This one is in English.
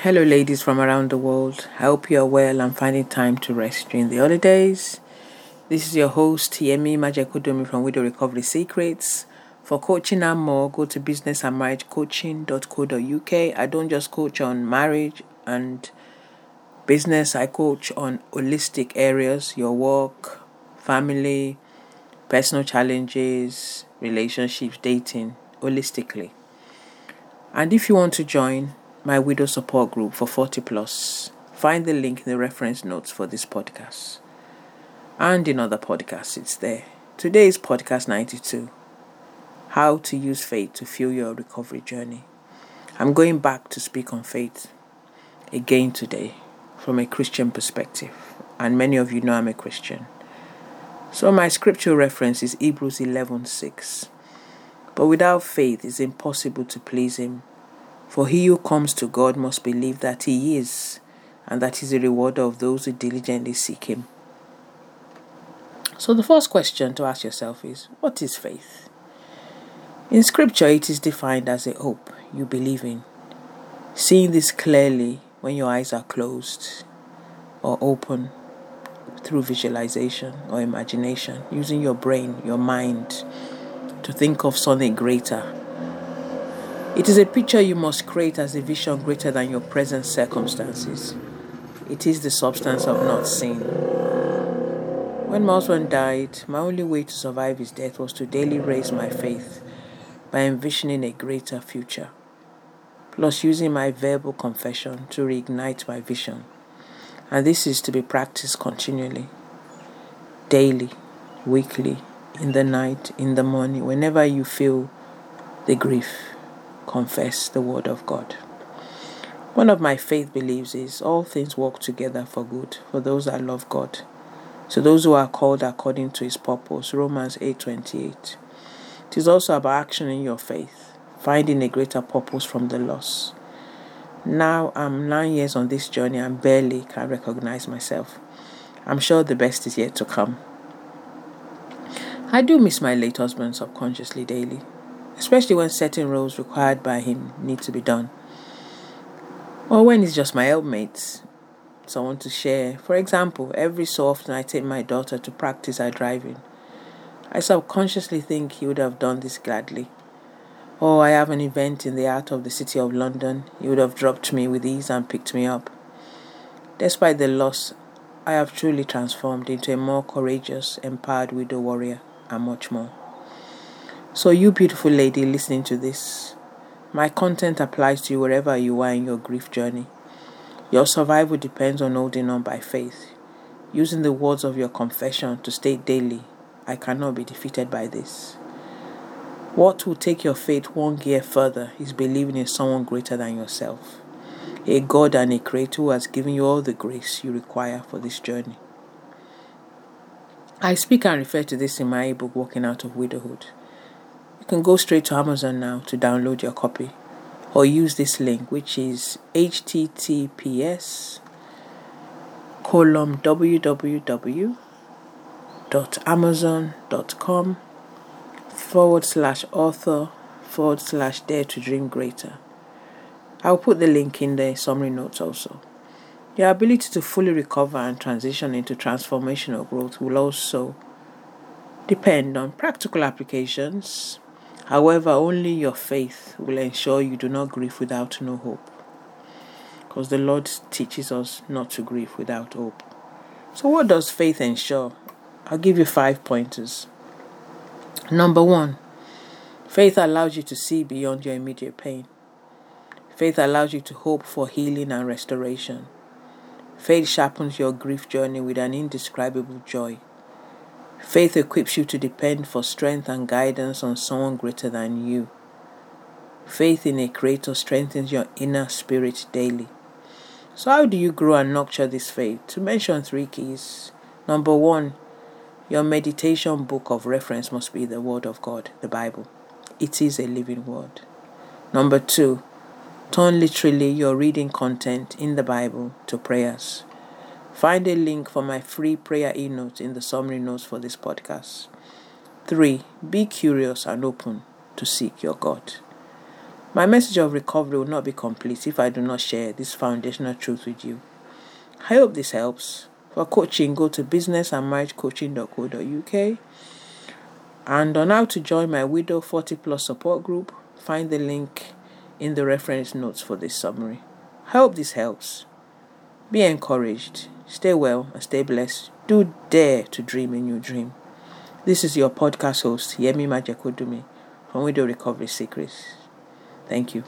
Hello, ladies from around the world. I hope you are well and finding time to rest during the holidays. This is your host, Yemi Majekodunmi from Widow Recovery Secrets. For coaching and more, go to businessandmarriagecoaching.co.uk. I don't just coach on marriage and business, I coach on holistic areas your work, family, personal challenges, relationships, dating, holistically. And if you want to join my widow support group for 40 plus, find the link in the reference notes for this podcast. And in other podcasts, it's there. Today is podcast 92 How to Use Faith to Fuel Your Recovery Journey. I'm going back to speak on faith again today from a Christian perspective, and many of you know I'm a Christian. So my scripture reference is Hebrews 11:6. But without faith it's impossible to please him. For he who comes to God must believe that he is, and that he is a rewarder of those who diligently seek him. So the first question to ask yourself is what is faith? In scripture it is defined as a hope you believe in. Seeing this clearly when your eyes are closed or open through visualization or imagination, using your brain, your mind to think of something greater. It is a picture you must create as a vision greater than your present circumstances. It is the substance of not seen. When my husband died, my only way to survive his death was to daily raise my faith by envisioning a greater future, plus using my verbal confession to reignite my vision and this is to be practiced continually, daily, weekly, in the night, in the morning, whenever you feel the grief, confess the word of God. One of my faith beliefs is all things work together for good for those that love God. So those who are called according to his purpose, Romans 8:28. It is also about action in your faith, finding a greater purpose from the loss. Now I'm nine years on this journey and barely can recognize myself. I'm sure the best is yet to come. I do miss my late husband subconsciously daily, especially when certain roles required by him need to be done. Or when he's just my helpmate, someone to share. For example, every so often I take my daughter to practice her driving. I subconsciously think he would have done this gladly. Oh, I have an event in the heart of the city of London. He would have dropped me with ease and picked me up. Despite the loss, I have truly transformed into a more courageous, empowered widow warrior, and much more. So, you beautiful lady listening to this, my content applies to you wherever you are in your grief journey. Your survival depends on holding on by faith, using the words of your confession to state daily, I cannot be defeated by this. What will take your faith one gear further is believing in someone greater than yourself, a God and a Creator who has given you all the grace you require for this journey. I speak and refer to this in my ebook, Walking Out of Widowhood. You can go straight to Amazon now to download your copy or use this link, which is https column www.amazon.com forward slash author forward slash dare to dream greater. I'll put the link in the summary notes also. Your ability to fully recover and transition into transformational growth will also depend on practical applications. However, only your faith will ensure you do not grieve without no hope. Because the Lord teaches us not to grieve without hope. So, what does faith ensure? I'll give you five pointers. Number one, faith allows you to see beyond your immediate pain. Faith allows you to hope for healing and restoration. Faith sharpens your grief journey with an indescribable joy. Faith equips you to depend for strength and guidance on someone greater than you. Faith in a creator strengthens your inner spirit daily. So, how do you grow and nurture this faith? To mention three keys. Number one, your meditation book of reference must be the Word of God, the Bible. It is a living Word. Number two, turn literally your reading content in the Bible to prayers. Find a link for my free prayer e notes in the summary notes for this podcast. Three, be curious and open to seek your God. My message of recovery will not be complete if I do not share this foundational truth with you. I hope this helps. For coaching, go to businessandmarriagecoaching.co.uk. And on how to join my Widow 40 Plus support group, find the link in the reference notes for this summary. I hope this helps. Be encouraged, stay well, and stay blessed. Do dare to dream a new dream. This is your podcast host, Yemi Majekodunmi from Widow Recovery Secrets. Thank you.